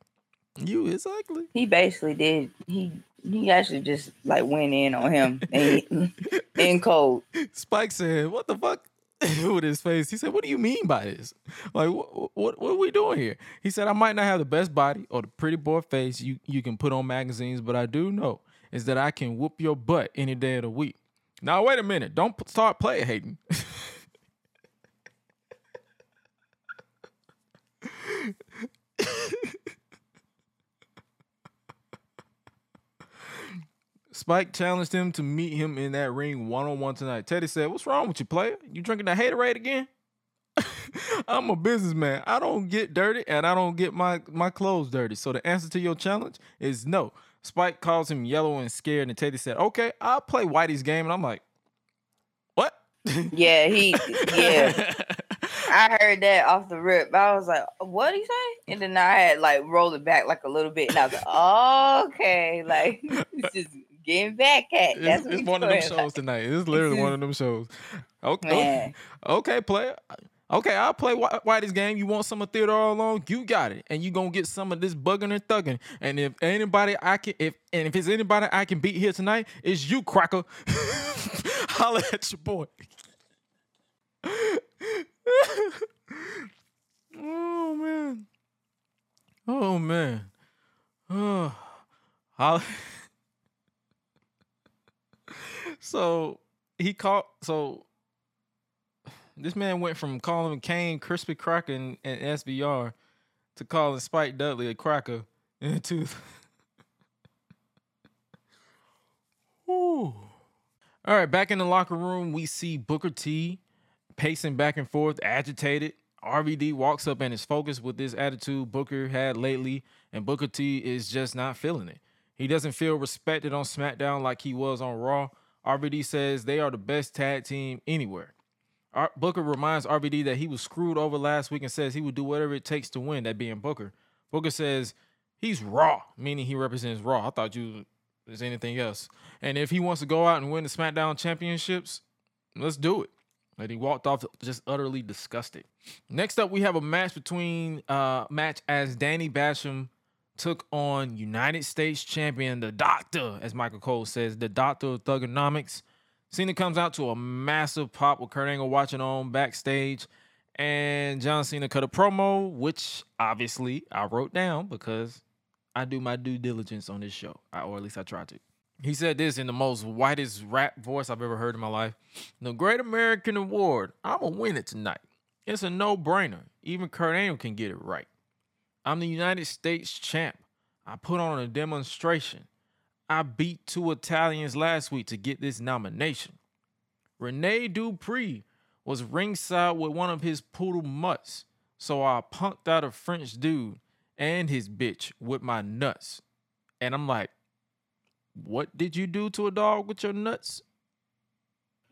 You is ugly." He basically did. He he actually just like went in on him and in cold. Spike said, "What the fuck?" With his face, he said, "What do you mean by this? Like, what, what, what are we doing here?" He said, "I might not have the best body or the pretty boy face you you can put on magazines, but I do know is that I can whoop your butt any day of the week." Now, wait a minute. Don't start player hating. Spike challenged him to meet him in that ring one on one tonight. Teddy said, What's wrong with you, player? You drinking that haterade again? I'm a businessman. I don't get dirty and I don't get my, my clothes dirty. So the answer to your challenge is no. Spike calls him yellow and scared, and Teddy said, Okay, I'll play Whitey's game. And I'm like, What? Yeah, he yeah. I heard that off the rip. I was like, what do you say? And then I had like rolled it back like a little bit. And I was like, okay, like it's just getting back at. That's It's, it's one of them shows tonight. It's literally one of them shows. Okay, okay, player. Okay, I'll play Whitey's game. You want some of Theodore R. Long? You got it, and you gonna get some of this bugging and thugging. And if anybody I can, if and if it's anybody I can beat here tonight, it's you, cracker. Holla at your boy. Oh man. Oh man. Oh. So he called. So this man went from calling Kane crispy cracker and, and SVR to calling Spike Dudley a cracker into. Ooh. All right, back in the locker room, we see Booker T pacing back and forth, agitated. RVD walks up and is focused with this attitude Booker had lately, and Booker T is just not feeling it. He doesn't feel respected on SmackDown like he was on Raw. RVD says they are the best tag team anywhere. Ar- Booker reminds RVD that he was screwed over last week and says he would do whatever it takes to win, that being Booker. Booker says he's Raw, meaning he represents Raw. I thought you was anything else. And if he wants to go out and win the SmackDown championships, let's do it. And he walked off just utterly disgusted. Next up, we have a match between uh match as Danny Basham took on United States champion, the Doctor, as Michael Cole says, the Doctor of Thugonomics. Cena comes out to a massive pop with Kurt Angle watching on backstage. And John Cena cut a promo, which obviously I wrote down because I do my due diligence on this show, I, or at least I try to. He said this in the most whitest rap voice I've ever heard in my life. The Great American Award, I'm going to win it tonight. It's a no brainer. Even Kurt Angle can get it right. I'm the United States champ. I put on a demonstration. I beat two Italians last week to get this nomination. Rene Dupree was ringside with one of his poodle mutts, so I punked out a French dude and his bitch with my nuts. And I'm like, what did you do to a dog with your nuts?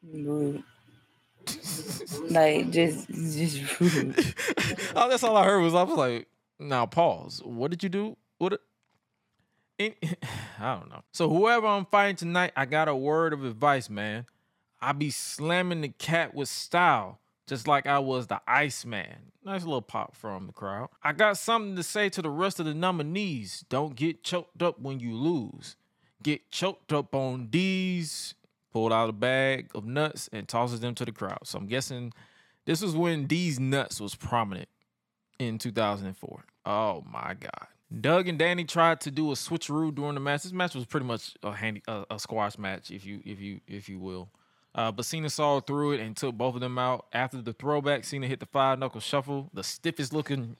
Rude. like just just rude. oh, that's all I heard was I was like, now pause. What did you do? What? I don't know. So whoever I'm fighting tonight, I got a word of advice, man. I be slamming the cat with style, just like I was the Iceman. Nice little pop from the crowd. I got something to say to the rest of the nominees. Don't get choked up when you lose. Get choked up on these. Pulled out a bag of nuts and tosses them to the crowd. So I'm guessing this was when these nuts was prominent in 2004. Oh my God. Doug and Danny tried to do a switcheroo during the match. This match was pretty much a handy a, a squash match, if you if you if you will. Uh, but Cena saw through it and took both of them out. After the throwback, Cena hit the five knuckle shuffle, the stiffest looking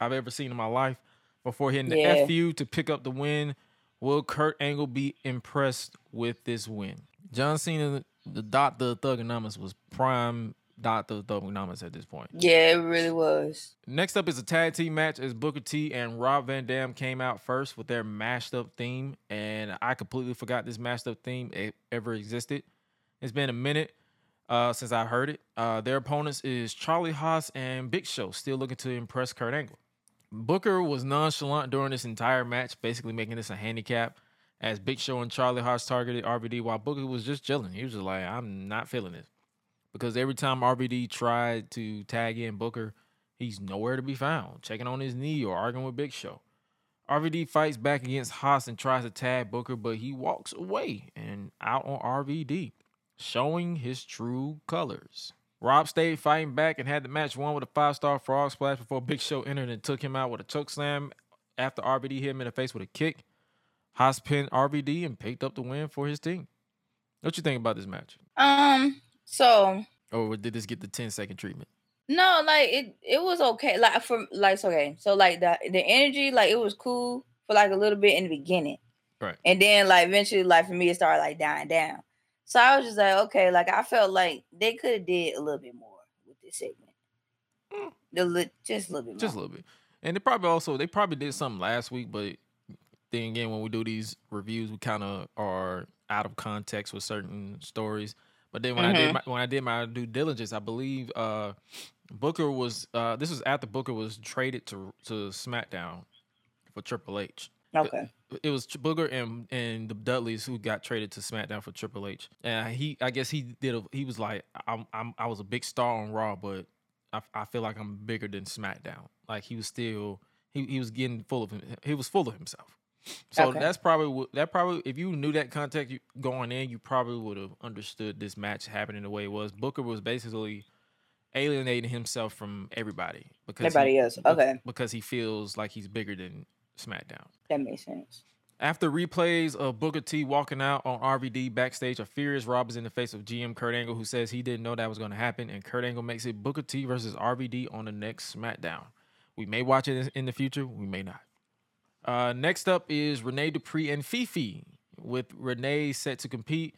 I've ever seen in my life. Before hitting the Yeah. FU to pick up the win, will Kurt Angle be impressed with this win? John Cena, the Doctor of Thugonomics, was prime Doctor of Thugonomics at this point. Yeah, it really was. Next up is a tag team match as Booker T and Rob Van Dam came out first with their mashed up theme. And I completely forgot this mashed up theme ever existed. It's been a minute uh, since I heard it. Uh, their opponents is Charlie Haas and Big Show, still looking to impress Kurt Angle. Booker was nonchalant during this entire match, basically making this a handicap as Big Show and Charlie Haas targeted RVD while Booker was just chilling. He was just like, I'm not feeling this. Because every time RVD tried to tag in Booker, he's nowhere to be found, checking on his knee or arguing with Big Show. RVD fights back against Haas and tries to tag Booker, but he walks away and out on RVD, showing his true colors. Rob stayed fighting back and had the match won with a five star frog splash before Big Show entered and took him out with a choke slam after RVD hit him in the face with a kick. Haas pinned RVD and picked up the win for his team. What you think about this match? Um, so Or did this get the 10 second treatment? no, like it it was okay. Like for like okay. So like the the energy, like it was cool for like a little bit in the beginning. Right. And then like eventually, like for me, it started like dying down. So I was just like, okay, like I felt like they could have did a little bit more with this segment. Mm. The li- just a little bit more. Just a little bit. And they probably also they probably did something last week, but then again, when we do these reviews, we kind of are out of context with certain stories. But then when I did Mhm. my, when I did my due diligence, I believe uh, Booker was uh, this was after Booker was traded to to SmackDown for Triple H. Okay. It was Booker and and the Dudleys who got traded to SmackDown for Triple H. And he, I guess he did. A, he was like, I'm, I'm, I was a big star on Raw, but I, I feel like I'm bigger than SmackDown. Like he was still, he, he was getting full of him. He was full of himself. So Okay. that's probably what- that probably if you knew that context going in, you probably would have understood this match happening the way it was. Booker was basically alienating himself from everybody because Everybody he, else. Okay. because he feels like he's bigger than SmackDown. That makes sense. After replays of Booker T walking out on RVD backstage, a furious Rob is in the face of GM Kurt Angle, who says he didn't know that was going to happen, and Kurt Angle makes it Booker T versus RVD on the next SmackDown. We may watch it in the future, we may not. Uh, next up is Renee Dupree and Fifi, with Renee set to compete.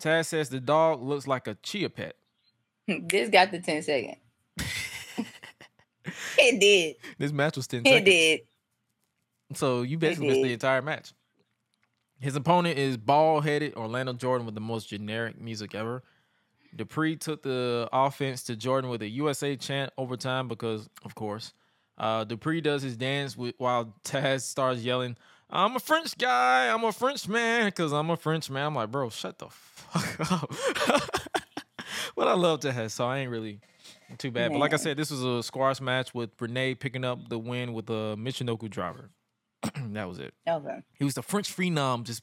Taz says the dog looks like a chia pet. this got the 10 second. it did. This match was 10 It seconds. It did. So you basically missed the entire match. His opponent is bald headed Orlando Jordan with the most generic music ever. Dupree took the offense to Jordan with a USA chant overtime because, of course, uh, Dupree does his dance with, while Taz starts yelling, I'm a French guy, I'm a French man, because I'm a French man. I'm like, bro, shut the fuck up. but I love Taz, so I ain't really too bad. But like I said, this was a squash match with Renee picking up the win with a Michinoku driver. that was it. Okay. He was the French phenom, just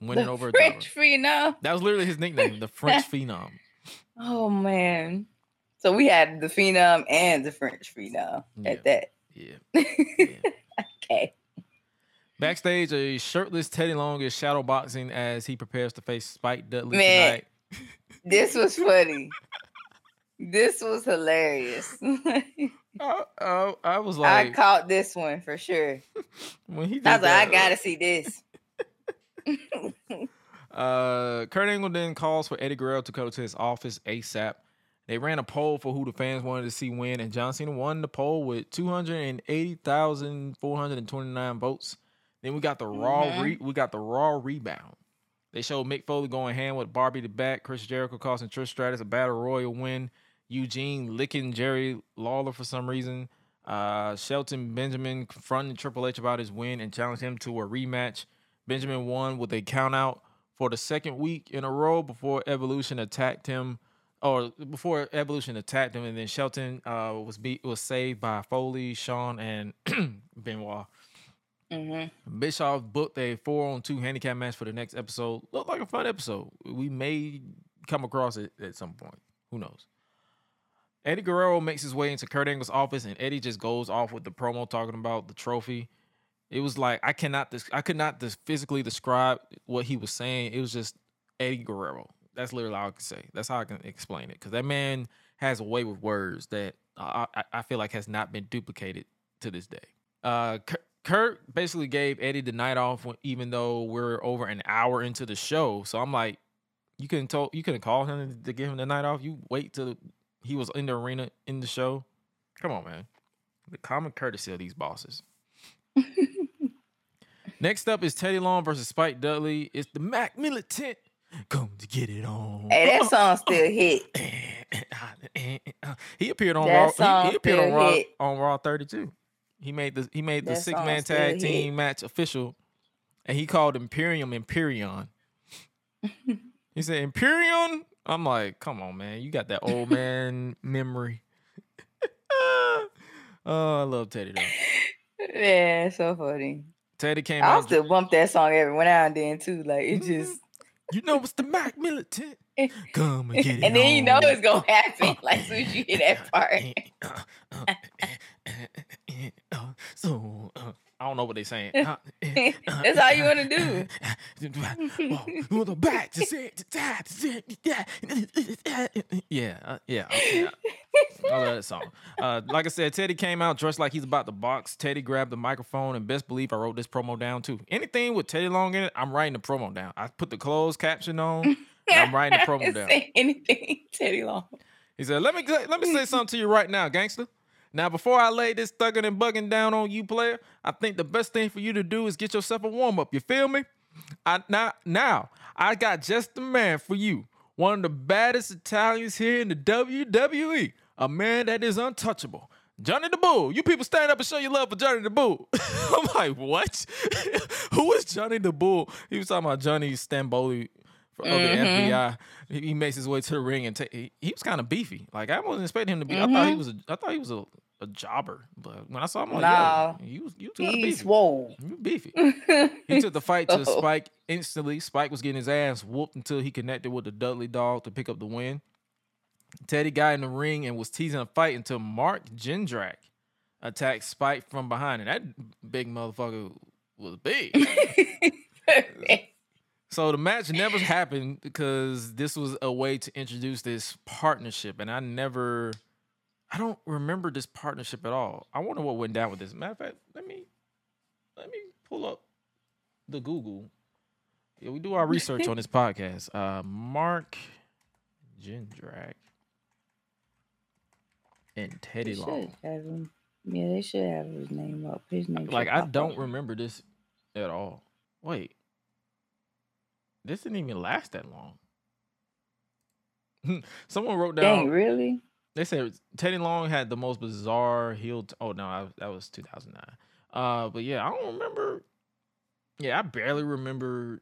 winning The over. French free now. That was literally his nickname, the French phenom. Oh man. So we had the phenom and the French phenom Yeah. at that. Yeah. okay. Backstage, a shirtless Teddy Long is shadow boxing as he prepares to face Spike Dudley Man. tonight. This was funny. this was hilarious. I, I, I was like, I caught this one for sure. when he did I was like, I gotta see this. Uh, Kurt Angle then calls for Eddie Guerrero to come to his office ASAP. They ran a poll for who the fans wanted to see win, and John Cena won the poll with 280,429 votes. Then we got the raw Mhm. re- we got the raw rebound. They showed Mick Foley going hand with Barbie to back, Chris Jericho costing Trish Stratus a battle royal win, Eugene licking Jerry Lawler for some reason, uh, Shelton Benjamin confronting Triple H about his win and challenged him to a rematch. Benjamin won with a countout for the second week in a row before Evolution attacked him, or before Evolution attacked him, and then Shelton uh, was beat was saved by Foley, Shawn, and Benoit. hmm Bischoff booked a four on two handicap match for the next episode. Looked like a fun episode. We may come across it at some point. Who knows? Eddie Guerrero makes his way into Kurt Angle's office, and Eddie just goes off with the promo talking about the trophy. It was like I cannot, I could not physically describe what he was saying. It was just Eddie Guerrero. That's literally all I can say. That's how I can explain it. Because that man has a way with words that I, I, feel like has not been duplicated to this day. Uh, Kurt, basically gave Eddie the night off, even though we're over an hour into the show. So I'm like, you couldn't told you couldn't call him to give him the night off. You wait till he was in the arena in the show. Come on, man. The common courtesy of these bosses. Next up is Teddy Long versus Spike Dudley. It's the Mac Militant. Come to get it on. Hey, that song still hit. he appeared on That Raw. He, he appeared on Raw on Raw 32. He made the he made the That six man tag hit. team match official, and he called Imperium Imperion. He said Imperion. I'm like, come on, man, you got that old man memory. oh, I love Teddy though. Yeah, so funny. Teddy came I'll out. still bump that song every now and then too. Like it just You know it's the Mac Militant. Come and get it and then you know it's gonna happen. Like soon as you hear that part. so uh, I don't know what they're saying. That's all you do. do. the back to say yeah, uh, yeah, yeah. I love that song. Uh, like I said, Teddy came out dressed like he's about to box. Teddy grabbed the microphone, and best believe I wrote this promo down too. Anything with Teddy Long in it, I'm writing the promo down. I put the closed caption on. and I'm writing the promo down. Anything, Teddy Long. He said, "Let me let me say something to you right now, gangster. Now, before I lay this thugging and bugging down on you, player, I think the best thing for you to do is get yourself a warm up. You feel me? I now now I got just the man for you. One of the baddest Italians here in the WWE. A man that is untouchable." Johnny the Bull, you people stand up and show your love for Johnny the Bull. I'm like, what? Who is Johnny the Bull? He was talking about Johnny Stamboli for the Mhm. FBI. He, he makes his way to the ring and ta- he, he was kind of beefy. Like I wasn't expecting him to be. I thought he was a. I thought he was a, a jobber. But when I saw him, I'm like, Nah. yo, you was you He's beefy. swole. You beefy. He took the fight to Oh. Spike instantly. Spike was getting his ass whooped until he connected with the Dudley dog to pick up the win. Teddy got in the ring and was teasing a fight until Mark Jindrak attacked Spike from behind. And that big motherfucker was big. So the match never happened because this was a way to introduce this partnership, and I never, I don't remember this partnership at all. I wonder what went down with this. Matter of fact, let me, let me pull up the Google Yeah, we do our research on this podcast. Uh, Mark Jindrak and Teddy They Long. him. Yeah, they should have his name up. His name. Like I don't up. remember this at all. Wait, this didn't even last that long. Someone wrote down. Dang, really? They said Teddy Long had the most bizarre heel. T- oh no, I, that was 2009. Uh, but yeah, I don't remember. Yeah, I barely remember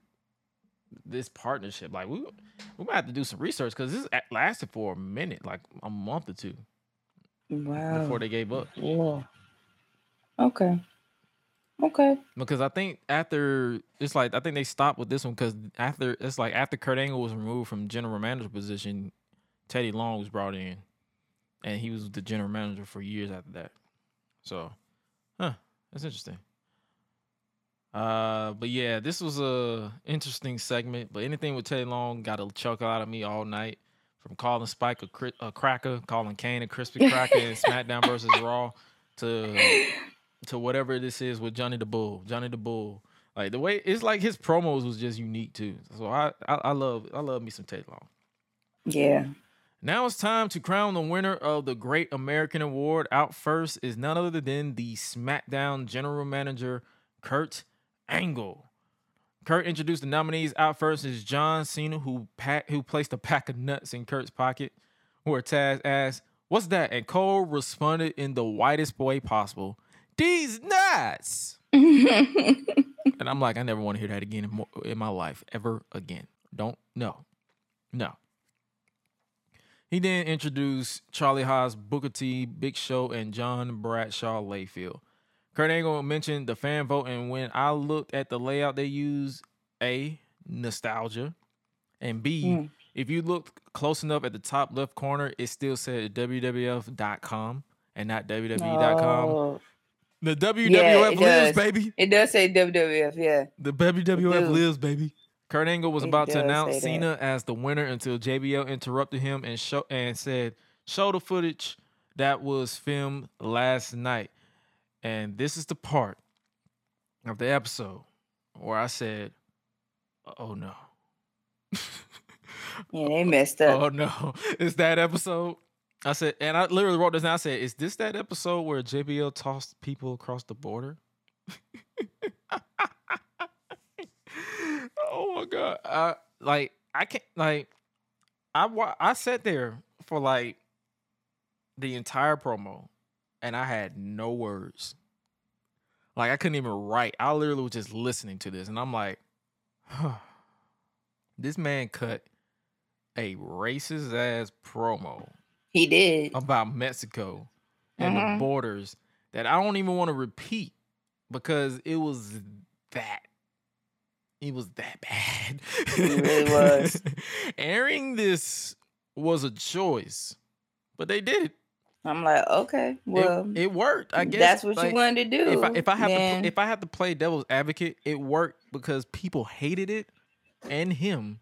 this partnership. Like we we might have to do some research because this lasted for a minute, like a month or two Wow. before they gave up. Yeah. Okay. Okay. Because I think after it's like I think they stopped with this one because after it's like after Kurt Angle was removed from general manager position, Teddy Long was brought in, and he was the general manager for years after that. So, huh, that's interesting. Uh, but yeah, this was a interesting segment. But anything with Teddy Long got a chuckle out of me all night. From calling Spike a, cri- a cracker, calling Kane a crispy cracker in SmackDown versus Raw, to to whatever this is with Johnny the Bull. Johnny the Bull. Like the way it's like his promos was just unique too. So I I, I love I love me some Teddy Long. Yeah. Now it's time to crown the winner of the Great American Award. Out first is none other than the SmackDown General Manager Kurt Angle. Kurt introduced the nominees. Out first is John Cena, who pack, who placed a pack of nuts in Kurt's pocket. Where Taz asked, "What's that?" and Cole responded in the whitest way possible, "These nuts." And I'm like, I never want to hear that again in, in my life, ever again. Don't, no, no. He then introduced Charlie Haas, Booker T, Big Show, and John Bradshaw Layfield. Kurt Angle mentioned the fan vote, and when I looked at the layout they used, A, nostalgia, and B, Mm. if you look close enough at the top left corner, it still said WWF.com and not WWE.com. Oh, The WWF Yeah, lives, does. baby. it does say WWF. Yeah. The WWF lives, baby. Kurt Angle was It about to announce. Cena as the winner until JBL interrupted him and show and said, "Show the footage that was filmed last night." And this is the part of the episode where I said, "Oh no." Yeah, they messed up. Oh no, it's that episode. I said, and I literally wrote this down. I said, "Is this that episode where JBL tossed people across the border?" oh my god! I like I can't like I wa- I sat there for like the entire promo, and I had no words. Like I couldn't even write. I literally was just listening to this, and I'm like, this man cut a racist ass promo he did. about Mexico and the Mhm. borders that I don't even want to repeat because it was that. It was that bad. It really was. Airing this was a choice, but they did it. I'm like, okay, well, it, worked. I guess that's what like, you wanted to do. If I, if I have to then- if I have to play devil's advocate, it worked because people hated it and him.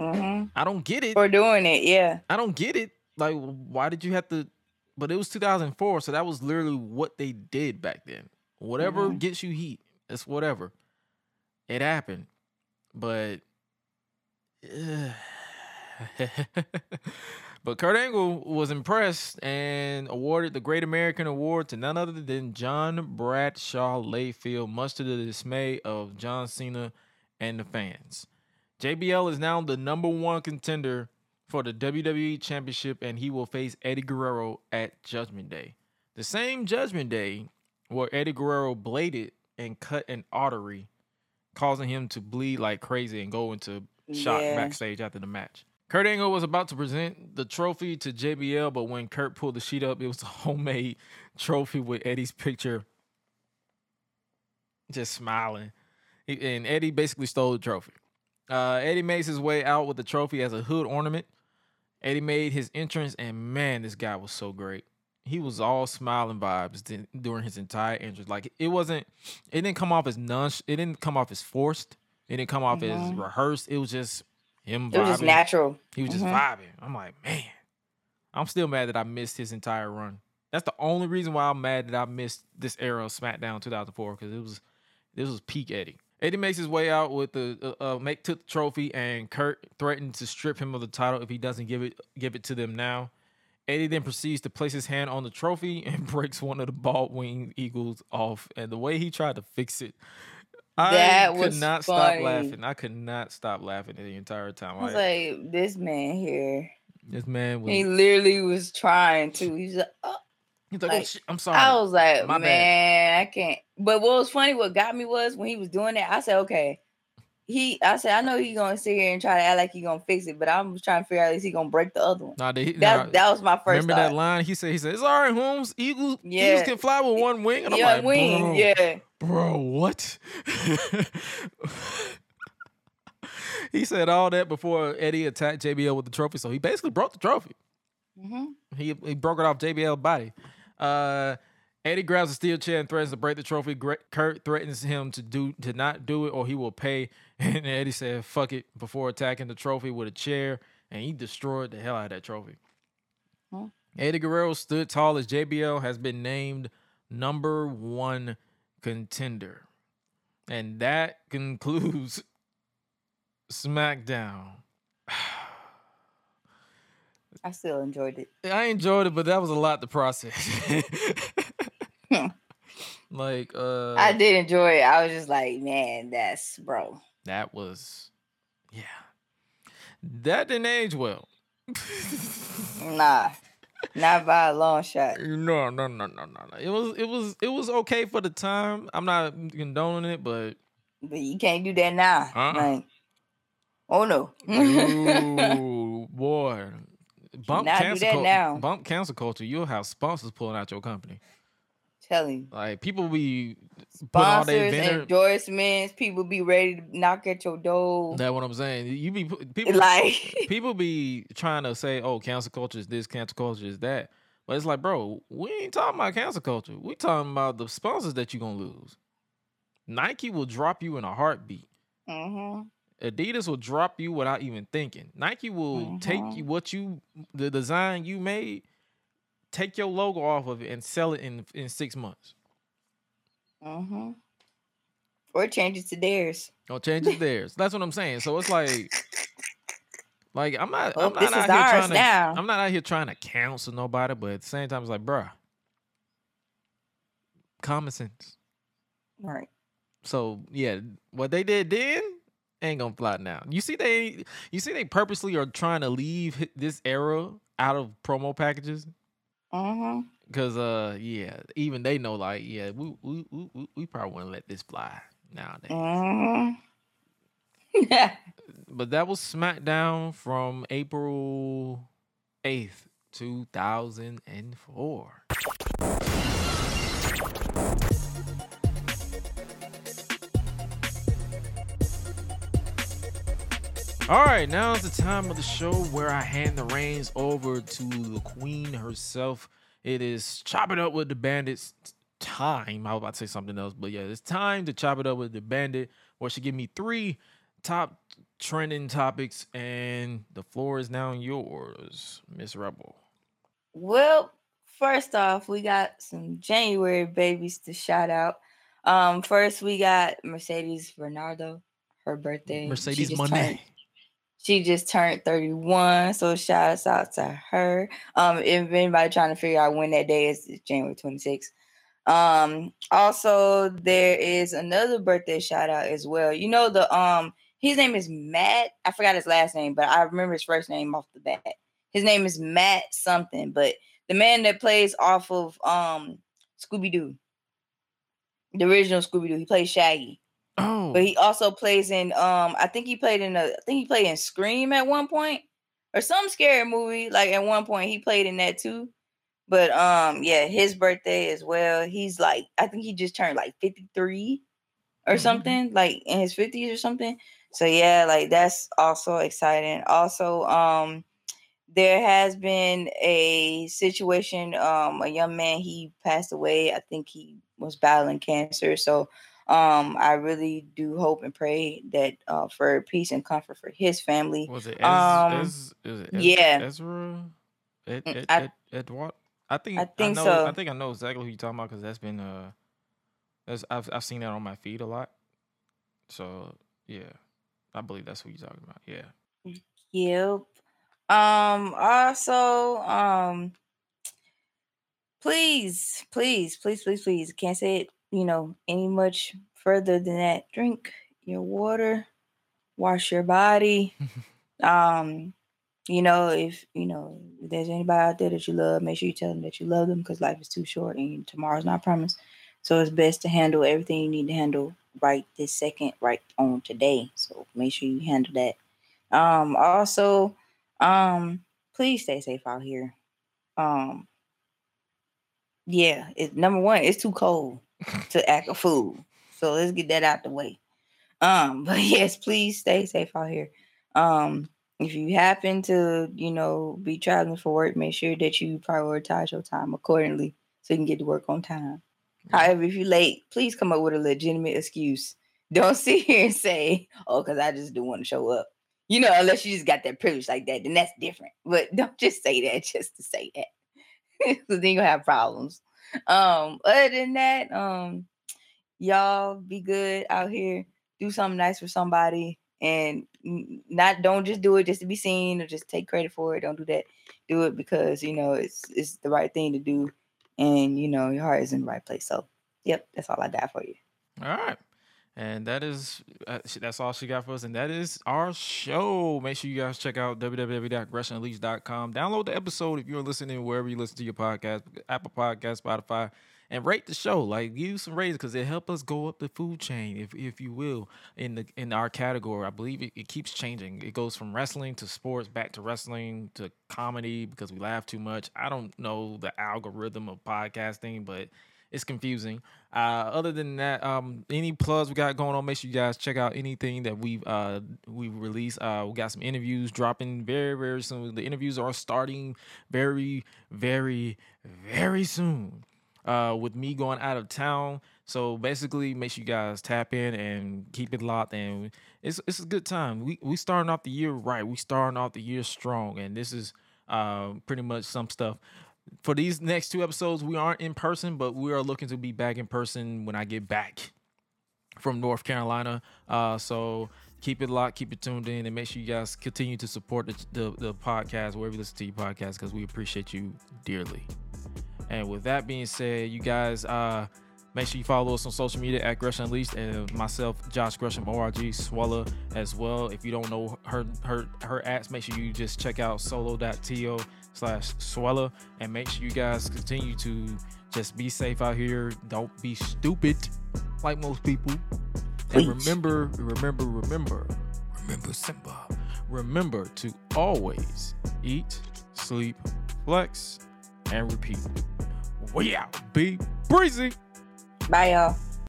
Mhm. I don't get it. for doing it, yeah. I don't get it. Like, why did you have to? But it was 2004, so that was literally what they did back then. Whatever Mhm. gets you heat, it's whatever. It happened, but. but Kurt Angle was impressed and awarded the Great American Award to none other than John Bradshaw Layfield, much to the dismay of John Cena and the fans. JBL is now the number one contender for the WWE Championship, and he will face Eddie Guerrero at Judgment Day. The same Judgment Day where Eddie Guerrero bladed and cut an artery, causing him to bleed like crazy and go into shock Yeah. backstage after the match. Kurt Angle was about to present the trophy to JBL, but when Kurt pulled the sheet up, it was a homemade trophy with Eddie's picture just smiling. And Eddie basically stole the trophy. Uh, Eddie makes his way out with the trophy as a hood ornament. Eddie made his entrance, and man, this guy was so great. He was all smiling vibes during his entire entrance. Like it wasn't, it didn't come off as non, it didn't come off as forced. It didn't come off as Mhm. rehearsed. It was just him. It was just natural. He was just Mhm. vibing. I'm like, man, I'm still mad that I missed his entire run. That's the only reason why I'm mad that I missed this era of SmackDown 2004 because it was this was peak Eddie. Eddie makes his way out with the uh, uh, make took the trophy, and Kurt threatened to strip him of the title if he doesn't give it give it to them now. Eddie then proceeds to place his hand on the trophy and breaks one of the bald wing eagles off. And the way he tried to fix it, I That could not stop laughing. I could not stop laughing the entire time. I was Like, like, this man here. this man was. He literally was trying to. He's like, oh. he's like, "Oh, shit, I'm sorry. I was like, My bad. man, I can't. But what was funny, what got me was when he was doing that, I said, okay. He, I said, I know he's gonna sit here and try to act like he gonna fix it, but I'm just trying to figure out is he gonna break the other one. Nah, That nah, that was my first remember that line? He said, he said, it's all right, Holmes. Eagles, Eagles can fly with one wing. And I'm yeah, like, wing, bro, yeah. bro, what? he said all that before Eddie attacked JBL with the trophy. So he basically broke the trophy. hmm He he broke it off JBL's body. Uh, Eddie grabs a steel chair and threatens to break the trophy. Kurt threatens him to do to not do it or he will pay. And Eddie said, "Fuck it!" before attacking the trophy with a chair, and he destroyed the hell out of that trophy. Huh. Eddie Guerrero stood tall as JBL has been named number one contender, and that concludes SmackDown. I still enjoyed it. I enjoyed it, but that was a lot to process. like, uh, I did enjoy it. I was just like, man, that's bro. that was, yeah, that didn't age well. Nah, not by a long shot. No, no, no, no, no, no. It was, it was, it was okay for the time. I'm not condoning it, but But you can't do that now. Uh-uh. Like, oh no. ooh, boy, bump cancel, now. bump cancel culture. You'll have sponsors pulling out your company. Telling you. Like people be Sponsors, endorsements, people be ready to knock at your door. That what I'm saying. You be people Like, people be trying to say, "Oh, cancel culture is this, cancel culture is that," but it's like, bro, we ain't talking about cancel culture. We talking about the sponsors that you gonna lose. Nike will drop you in a heartbeat. hmm Adidas will drop you without even thinking. Nike will take Mhm. you what you the design you made, take your logo off of it and sell it in in six months. hmm or change it to theirs. Or change it theirs. That's what I'm saying. So it's like, like I'm not. Well, I'm not this is out here ours trying to. now. I'm not out here trying to counsel nobody, but at the same time, it's like, bruh, common sense. Right. So yeah, what they did then ain't gonna fly now. You see, they you see they purposely are trying to leave this era out of promo packages hmm because uh yeah, even they know like yeah, we we we, we- probably wouldn't let this fly nowadays. hmm Yeah. But that was SmackDown from April 8th, 2004. All right, now is the time of the show where I hand the reins over to the queen herself. It is chop it up with the bandits time. I was about to say something else, but yeah, it's time to chop it up with the bandit, where she give me three top trending topics, and the floor is now yours, Miss Rebel. Well, first off, we got some January babies to shout out. Um, first we got Mercedes Bernardo, her birthday. Mercedes Moné. She just turned 31, so shouts out to her. Um, if anybody trying to figure out when that day is, it's January 26th. Um, also there is another birthday shout out as well. You know the um his name is Matt. I forgot his last name, but I remember his first name off the bat. His name is Matt something, but the man that plays off of um Scooby Doo, the original Scooby Doo, he plays Shaggy, Oh, but he also plays in um I think he played in a I think he played in Scream at one point or some scary movie. Like at one point he played in that too. But um yeah, his birthday as well. He's like I think he just turned like 53 or Mhm. something, like in his 50s or something. So yeah, like that's also exciting. Also, um there has been a situation, um, a young man he passed away. I think he was battling cancer. So um I really do hope and pray that uh for peace and comfort for his family. was it? Ez, um, Ez, is it Ez, yeah. Ezra? Ed, Mm, Ed, I- Ed, Edward? I think I think know, so. I think I know exactly who you're talking about because that's been uh, that's I've I've seen that on my feed a lot. So yeah, I believe that's what you're talking about. Yeah. Yep. Um. Also, um. Please, please, please, please, please. Can't say it. You know any much further than that. Drink your water. Wash your body. um. You know, if you know if there's anybody out there that you love, make sure you tell them that you love them because life is too short and tomorrow's not promised. So it's best to handle everything you need to handle right this second, right on today. So make sure you handle that. Um, also, um, please stay safe out here. Um, yeah, it's number one, it's too cold to act a fool. So let's get that out the way. Um, but yes, please stay safe out here. Um, if you happen to, you know, be traveling for work, make sure that you prioritize your time accordingly so you can get to work on time. However, if you're late, please come up with a legitimate excuse. Don't sit here and say, "Oh, because I just don't want to show up." You know, unless you just got that privilege like that, then that's different. But don't just say that just to say that, because then you'll have problems. Um, other than that, um, y'all be good out here. Do something nice for somebody, and not don't just do it just to be seen or just take credit for it. Don't do that. Do it because you know it's it's the right thing to do and you know your heart is in the right place. So, yep, that's all I got for you. All right. And that is uh, that's all she got for us, and that is our show. Make sure you guys check out www.gresham.com. Download the episode if you're listening wherever you listen to your podcast, Apple Podcast, Spotify, and rate the show. Like use some ratings because it help us go up the food chain, if if you will, in the in our category. I believe it, it keeps changing. It goes from wrestling to sports, back to wrestling to comedy because we laugh too much. I don't know the algorithm of podcasting, but it's confusing. Uh, other than that, um, any plugs we got going on, make sure you guys check out anything that we've uh we've released. Uh, we got some interviews dropping very very soon. The interviews are starting very very very soon. Uh, with me going out of town. So basically, make sure you guys tap in and keep it locked. And it's it's a good time. We we starting off the year right. We starting off the year strong, and this is uh pretty much some stuff for these next two episodes, we aren't in person, but we are looking to be back in person when I get back from North Carolina. Uh, so keep it locked, keep it tuned in, and make sure you guys continue to support the, the, the podcast wherever you listen to your podcast because we appreciate you dearly. And with that being said, you guys, uh, make sure you follow us on social media at Gresh Unleashed and myself, Josh Gresham, ORG, Suela as well. If you don't know her her her acts, make sure you just check out solo.to slash Suela and make sure you guys continue to just be safe out here. Don't be stupid like most people. And remember, remember, remember, remember Simba. Remember to always eat, sleep, flex, and repeat. We out. Be breezy. Bye, y'all.